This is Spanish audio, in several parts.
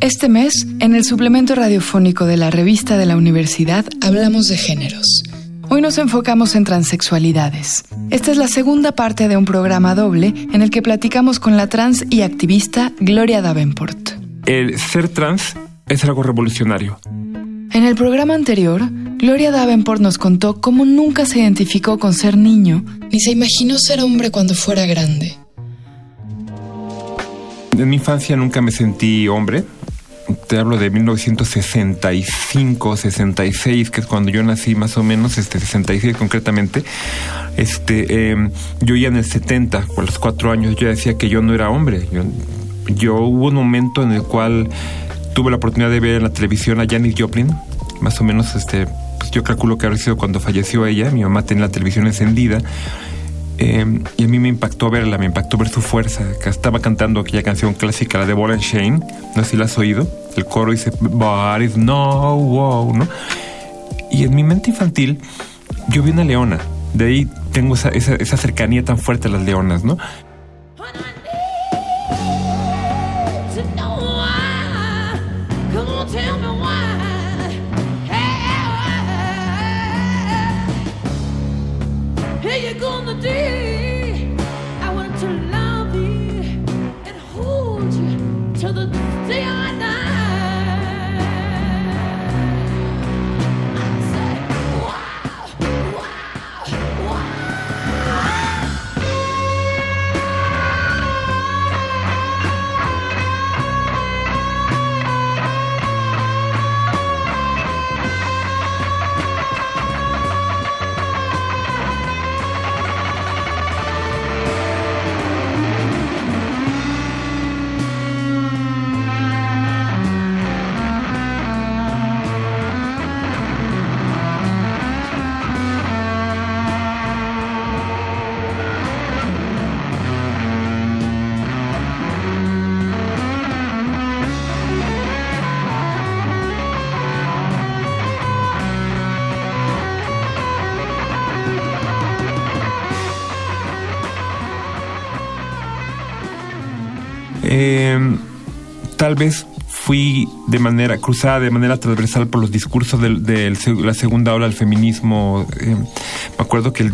Este mes, en el suplemento radiofónico de la revista de la universidad, hablamos de géneros. Hoy nos enfocamos en transexualidades. Esta es la segunda parte de un programa doble en el que platicamos con la trans y activista Gloria Davenport. El ser trans es algo revolucionario. En el programa anterior, Gloria Davenport nos contó cómo nunca se identificó con ser niño ni se imaginó ser hombre cuando fuera grande. En mi infancia nunca me sentí hombre. Te hablo de 1965, 66, que es cuando yo nací más o menos, este 66 concretamente. Este, em, yo ya en el 70, por los cuatro años, yo decía que yo no era hombre. Yo, yo hubo un momento en el cual tuve la oportunidad de ver en la televisión a Janis Joplin, más o menos, este, pues yo calculo que habría sido cuando falleció ella, mi mamá tenía la televisión encendida, eh, y a mí me impactó verla, me impactó ver su fuerza, estaba cantando aquella canción clásica, la de and Shane, no sé si la has oído, el coro dice, But is no, wow, ¿no? Y en mi mente infantil, yo vi una leona, de ahí tengo esa, esa cercanía tan fuerte a las leonas, ¿no? Tal vez fui de manera cruzada, de manera transversal por los discursos de, la segunda ola del feminismo. Eh, me acuerdo que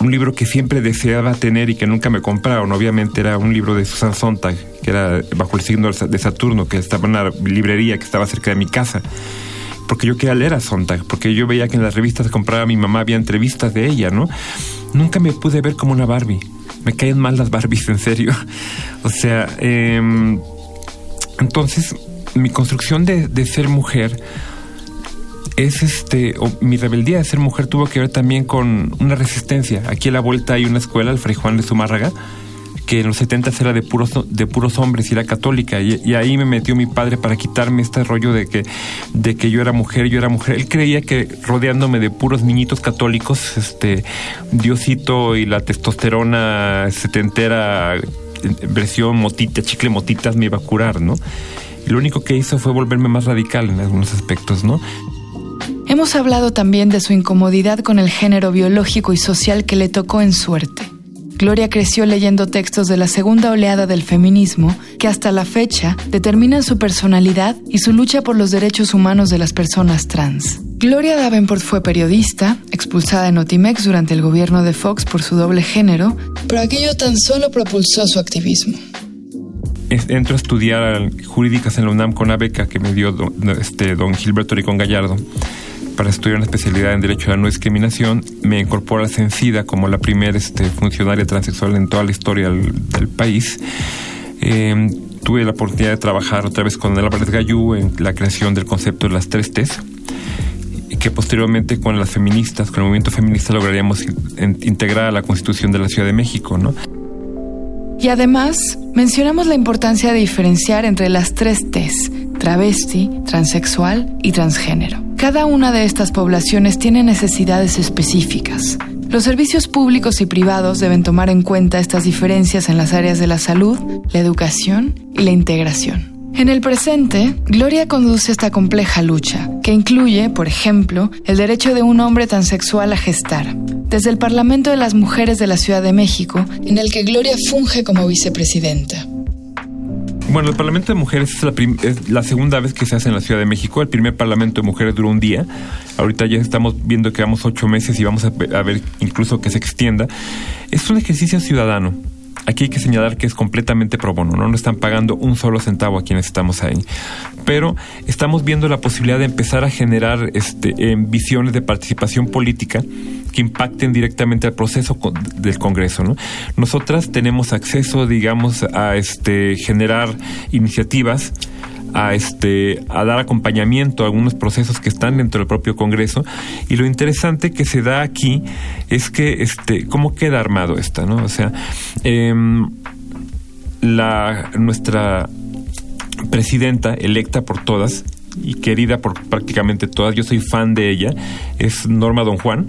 un libro que siempre deseaba tener y que nunca me compraron, obviamente, era un libro de Susan Sontag, que era bajo el signo de Saturno, que estaba en una librería que estaba cerca de mi casa. Porque yo quería leer a Sontag, porque yo veía que en las revistas que compraba mi mamá había entrevistas de ella, ¿no? Nunca me pude ver como una Barbie me caen mal las Barbies, en serio. O sea, em, entonces mi construcción de, ser mujer es este, o mi rebeldía de ser mujer tuvo que ver también con una resistencia. Aquí a la vuelta hay una escuela, el Fray Juan de Zumárraga, que en los 70 era de puros, de puros hombres y era católica. Y, ahí me metió mi padre para quitarme este rollo de que, de que yo era mujer, yo era mujer. Él creía que rodeándome de puros niñitos católicos, este, Diosito y la testosterona setentera, versión motita, chicle motitas, me iba a curar, ¿no? Y lo único que hizo fue volverme más radical en algunos aspectos, ¿no? Hemos hablado también de su incomodidad con el género biológico y social que le tocó en suerte. Gloria creció leyendo textos de la segunda oleada del feminismo que hasta la fecha determinan su personalidad y su lucha por los derechos humanos de las personas trans. Gloria Davenport fue periodista, expulsada en Otimex durante el gobierno de Fox por su doble género, pero aquello tan solo propulsó su activismo. Entro a estudiar jurídicas en la UNAM con una beca que me dio este, don Gilberto Ricón Gallardo para estudiar una especialidad en Derecho a la No Discriminación, me incorpora a Cencida como la primera este, funcionaria transexual en toda la historia del, país. Eh, tuve la oportunidad de trabajar otra vez con Álvarez Gallú en la creación del concepto de las tres T's que posteriormente con las feministas, con el movimiento feminista lograríamos integrar a la Constitución de la Ciudad de México, ¿no? Y además, mencionamos la importancia de diferenciar entre las tres T's, travesti, transexual y transgénero. Cada una de estas poblaciones tiene necesidades específicas. Los servicios públicos y privados deben tomar en cuenta estas diferencias en las áreas de la salud, la educación y la integración. En el presente, Gloria conduce esta compleja lucha, que incluye, por ejemplo, el derecho de un hombre transexual a gestar, desde el Parlamento de las Mujeres de la Ciudad de México, en el que Gloria funge como vicepresidenta. Bueno, el Parlamento de Mujeres es la, es la, segunda vez que se hace en la Ciudad de México. El primer Parlamento de Mujeres duró un día. Ahorita ya estamos viendo que vamos ocho meses y vamos a, a ver incluso que se extienda. Es un ejercicio ciudadano aquí hay que señalar que es completamente pro bono, no nos están pagando un solo centavo a quienes estamos ahí. Pero estamos viendo la posibilidad de empezar a generar este, visiones de participación política que impacten directamente al proceso del Congreso. ¿no? Nosotras tenemos acceso, digamos, a este, generar iniciativas a este a dar acompañamiento a algunos procesos que están dentro del propio Congreso. Y lo interesante que se da aquí es que este cómo queda armado esta no o sea em, la nuestra presidenta electa por todas y querida por prácticamente todas yo soy fan de ella es Norma Don Juan.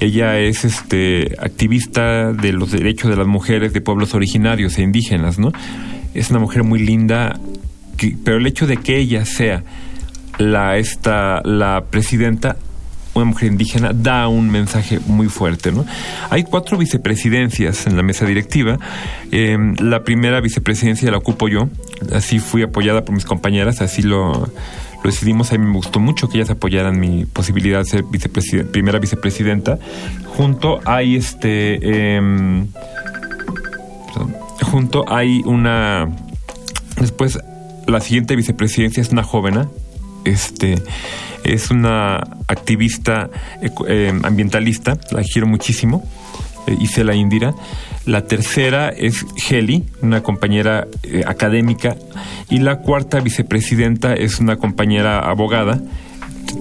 Ella es este activista de los derechos de las mujeres de pueblos originarios e indígenas no es una mujer muy linda pero el hecho de que ella sea la, esta, la presidenta una mujer indígena da un mensaje muy fuerte. ¿no? Hay cuatro vicepresidencias en la mesa directiva. Em, la primera vicepresidencia la ocupo yo, así fui apoyada por mis compañeras, así lo, lo decidimos. A mí me gustó mucho que ellas apoyaran mi posibilidad de ser primera vicepresidenta. Junto hay este. Em, junto hay una. Después la siguiente vicepresidencia es una joven, este, es una activista eh, ambientalista, la quiero muchísimo, eh, Isela Indira. La tercera es Heli, una compañera eh, académica. Y la cuarta vicepresidenta es una compañera abogada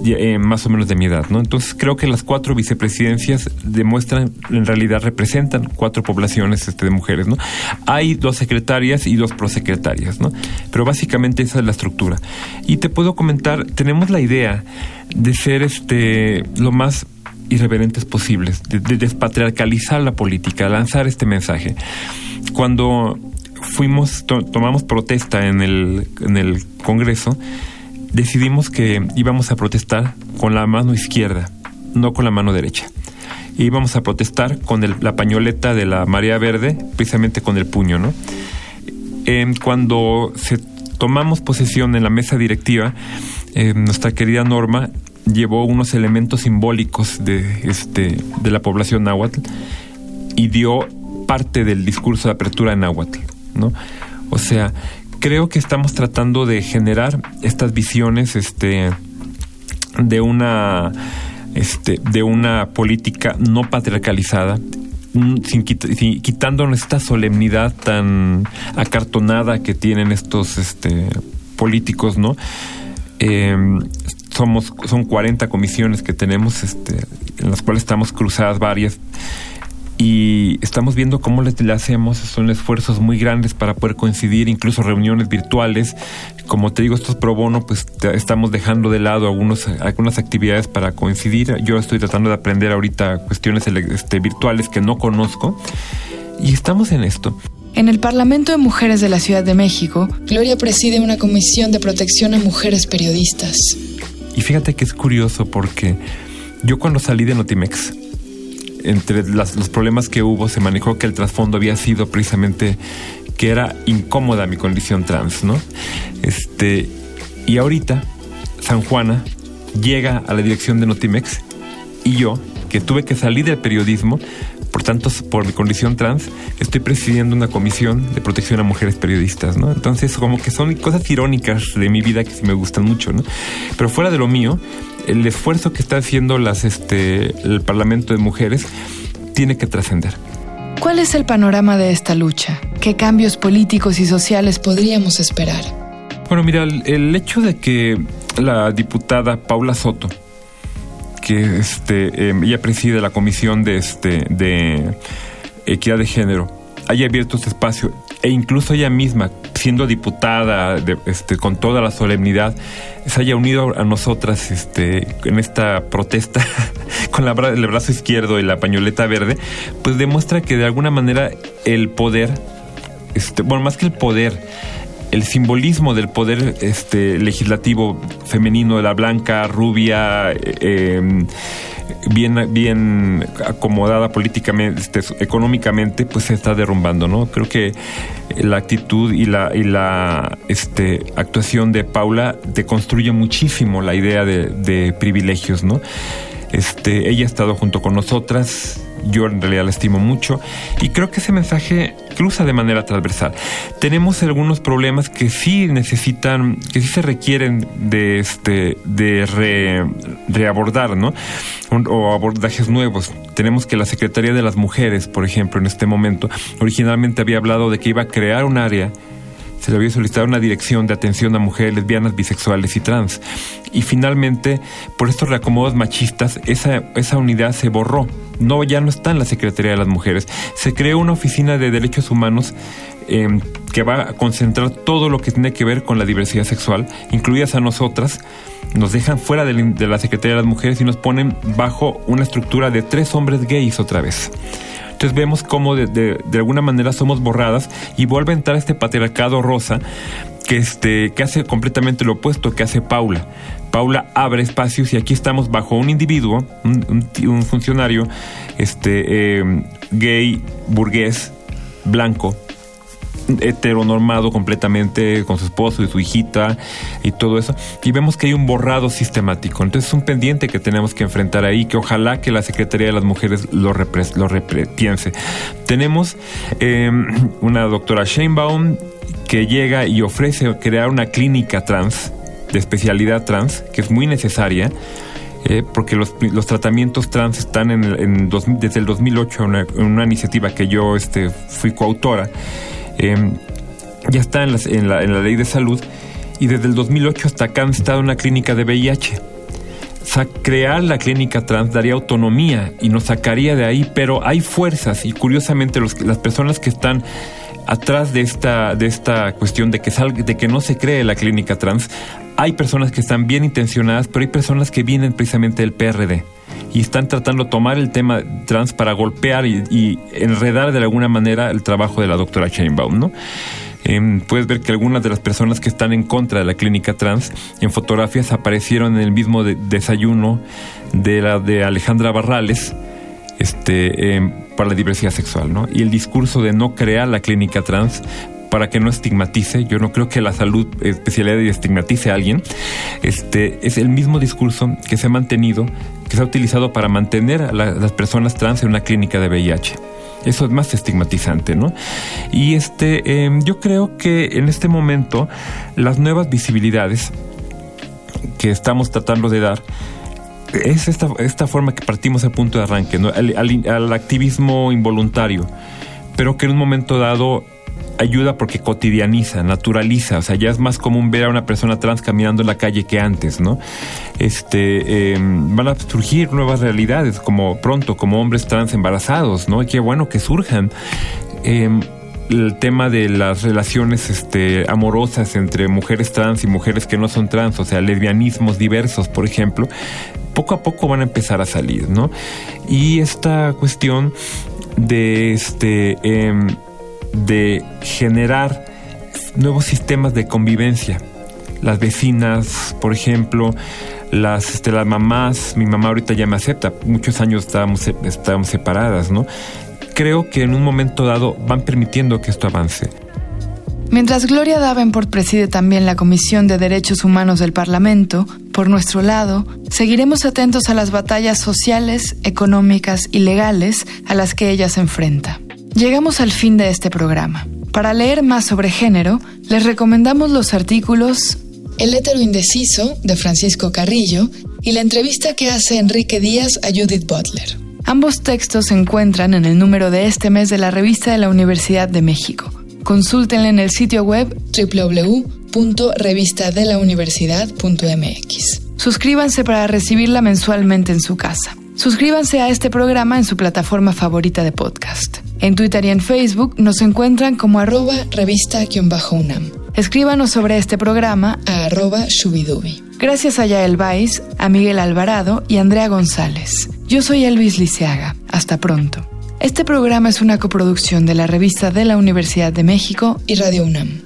eh, más o menos de mi edad, ¿no? Entonces creo que las cuatro vicepresidencias demuestran, en realidad representan cuatro poblaciones este, de mujeres, ¿no? Hay dos secretarias y dos prosecretarias, ¿no? Pero básicamente esa es la estructura. Y te puedo comentar, tenemos la idea de ser este lo más irreverentes posibles, de, despatriarcalizar la política, lanzar este mensaje. Cuando fuimos, tomamos protesta en el, en el Congreso, decidimos que íbamos a protestar con la mano izquierda, no con la mano derecha. íbamos a protestar con la pañoleta de la marea verde, precisamente con el puño, ¿no? cuando se tomamos posesión en la mesa directiva, eh, nuestra querida Norma llevó unos elementos simbólicos de, este, de la población náhuatl y dio parte del discurso de apertura en náhuatl. O sea, creo que estamos tratando de generar estas visiones este, de una este, de una política no patriarcalizada, sin, quitándonos esta solemnidad tan acartonada que tienen estos este, políticos, ¿no? Em, somos, son 40 comisiones que tenemos, este, en las cuales estamos cruzadas varias y estamos viendo cómo le, hacemos, son esfuerzos muy grandes para poder coincidir, incluso reuniones virtuales. Como te digo, estos pro bono, pues estamos dejando de lado algunos, algunas actividades para coincidir. Yo estoy tratando de aprender ahorita cuestiones este, virtuales que no conozco y estamos en esto. En el Parlamento de Mujeres de la Ciudad de México, Gloria preside una comisión de protección a mujeres periodistas. Y fíjate que es curioso porque yo cuando salí de Notimex, entre los problemas que hubo se manejó que el trasfondo había sido precisamente que era incómoda mi condición trans. Este, y ahorita San Juana llega a la dirección de Notimex y yo, que tuve que salir del periodismo, por tanto, por mi condición trans, estoy presidiendo una comisión de protección a mujeres periodistas, ¿no? Entonces, como que son cosas irónicas de mi vida que sí me gustan mucho. Pero fuera de lo mío, el esfuerzo que está haciendo las, este, el Parlamento de Mujeres tiene que trascender. ¿Cuál es el panorama de esta lucha? ¿Qué cambios políticos y sociales podríamos esperar? Bueno, mira, el, hecho de que la diputada Paula Soto, que este, em, ella preside la comisión de, este, de equidad de género, haya abierto este espacio e incluso ella misma, siendo diputada este, con toda la solemnidad, se haya unido a nosotras este, en esta protesta con el brazo izquierdo y la pañoleta verde, pues demuestra que de alguna manera el poder, este, bueno, más que el poder, el simbolismo del poder este, legislativo femenino, de la blanca, rubia, eh, em, bien, bien acomodada políticamente, este, económicamente, pues se está derrumbando, ¿no? Creo que la actitud y la, y la este, actuación de Paula deconstruye muchísimo la idea de, de privilegios, ¿no? Este, ella ha estado junto con nosotras, yo en realidad la estimo mucho y creo que ese mensaje cruza de manera transversal. Tenemos algunos problemas que sí necesitan, que sí se requieren de este, de reabordar, ¿no? O abordajes nuevos. Tenemos que la Secretaría de las Mujeres, por ejemplo, en este momento, originalmente había hablado de que iba a crear un área se le había solicitado una dirección de atención a mujeres lesbianas, bisexuales y trans. Y finalmente, por estos reacomodos machistas, esa, esa unidad se borró. No, ya no está en la Secretaría de las Mujeres. Se creó una oficina de derechos humanos em, que va a concentrar todo lo que tiene que ver con la diversidad sexual, incluidas a nosotras. Nos dejan fuera de la Secretaría de las Mujeres y nos ponen bajo una estructura de tres hombres gays otra vez. Entonces vemos cómo de, alguna manera somos borradas y vuelve a entrar este patriarcado rosa que, este, que hace completamente lo opuesto que hace Paula. Paula abre espacios y aquí estamos bajo un individuo, un, funcionario este, eh, gay, burgués, blanco, heteronormado completamente con su esposo y su hijita y todo eso. Y vemos que hay un borrado sistemático. Entonces es un pendiente que tenemos que enfrentar ahí, que ojalá que la Secretaría de las Mujeres lo, lo piense. Tenemos em, una doctora Sheinbaum que llega y ofrece crear una clínica trans, de especialidad trans, que es muy necesaria. Eh, porque los, tratamientos trans están en, desde el 2008 en una, una, iniciativa que yo este, fui coautora Em, ya está en, en, la, en, la, ley de salud y desde el 2008 hasta acá han estado en una clínica de VIH. crear la clínica trans daría autonomía y nos sacaría de ahí, pero hay fuerzas y curiosamente los, las personas que están atrás de esta, de esta cuestión de que, de que no se cree la clínica trans, hay personas que están bien intencionadas, pero hay personas que vienen precisamente del PRD y están tratando de tomar el tema trans para golpear y, enredar de alguna manera el trabajo de la doctora Sheinbaum, ¿no? Em, puedes ver que algunas de las personas que están en contra de la clínica trans en fotografías aparecieron en el mismo desayuno de la de Alejandra Barrales este, em, para la diversidad sexual, ¿no? Y el discurso de no crear la clínica trans para que no estigmatice, yo no creo que la salud especialidad estigmatice a alguien, este, es el mismo discurso que se ha mantenido, que se ha utilizado para mantener a las personas trans en una clínica de VIH. Eso es más estigmatizante, ¿no? Y este, em, yo creo que en este momento las nuevas visibilidades que estamos tratando de dar es esta, esta forma que partimos al punto de arranque, al activismo involuntario, pero que en un momento dado ayuda porque cotidianiza, naturaliza, o sea, ya es más común ver a una persona trans caminando en la calle que antes, ¿no? Este, em, van a surgir nuevas realidades, como pronto, como hombres trans embarazados, ¿no? Qué bueno que surjan. Em, el tema de las relaciones este, amorosas entre mujeres trans y mujeres que no son trans, o sea, lesbianismos diversos, por ejemplo, poco a poco van a empezar a salir, ¿no? Y esta cuestión de este em, de generar nuevos sistemas de convivencia. Las vecinas, por ejemplo, las, este, las mamás, mi mamá ahorita ya me acepta, muchos años estábamos, estábamos separadas, ¿no? Creo que en un momento dado van permitiendo que esto avance. Mientras Gloria Davenport preside también la Comisión de Derechos Humanos del Parlamento, por nuestro lado, seguiremos atentos a las batallas sociales, económicas y legales a las que ella se enfrenta. Llegamos al fin de este programa. Para leer más sobre género, les recomendamos los artículos El hétero indeciso de Francisco Carrillo y la entrevista que hace Enrique Díaz a Judith Butler. Ambos textos se encuentran en el número de este mes de la revista de la Universidad de México. Consúltenla en el sitio web www.revistadelauniversidad.mx. Suscríbanse para recibirla mensualmente en su casa. Suscríbanse a este programa en su plataforma favorita de podcast. En Twitter y en Facebook nos encuentran como arroba revista-unam. Escríbanos sobre este programa a arroba shubidubi. Gracias a Yael Vais, a Miguel Alvarado y Andrea González. Yo soy Elvis Liceaga. Hasta pronto. Este programa es una coproducción de la revista de la Universidad de México y Radio UNAM.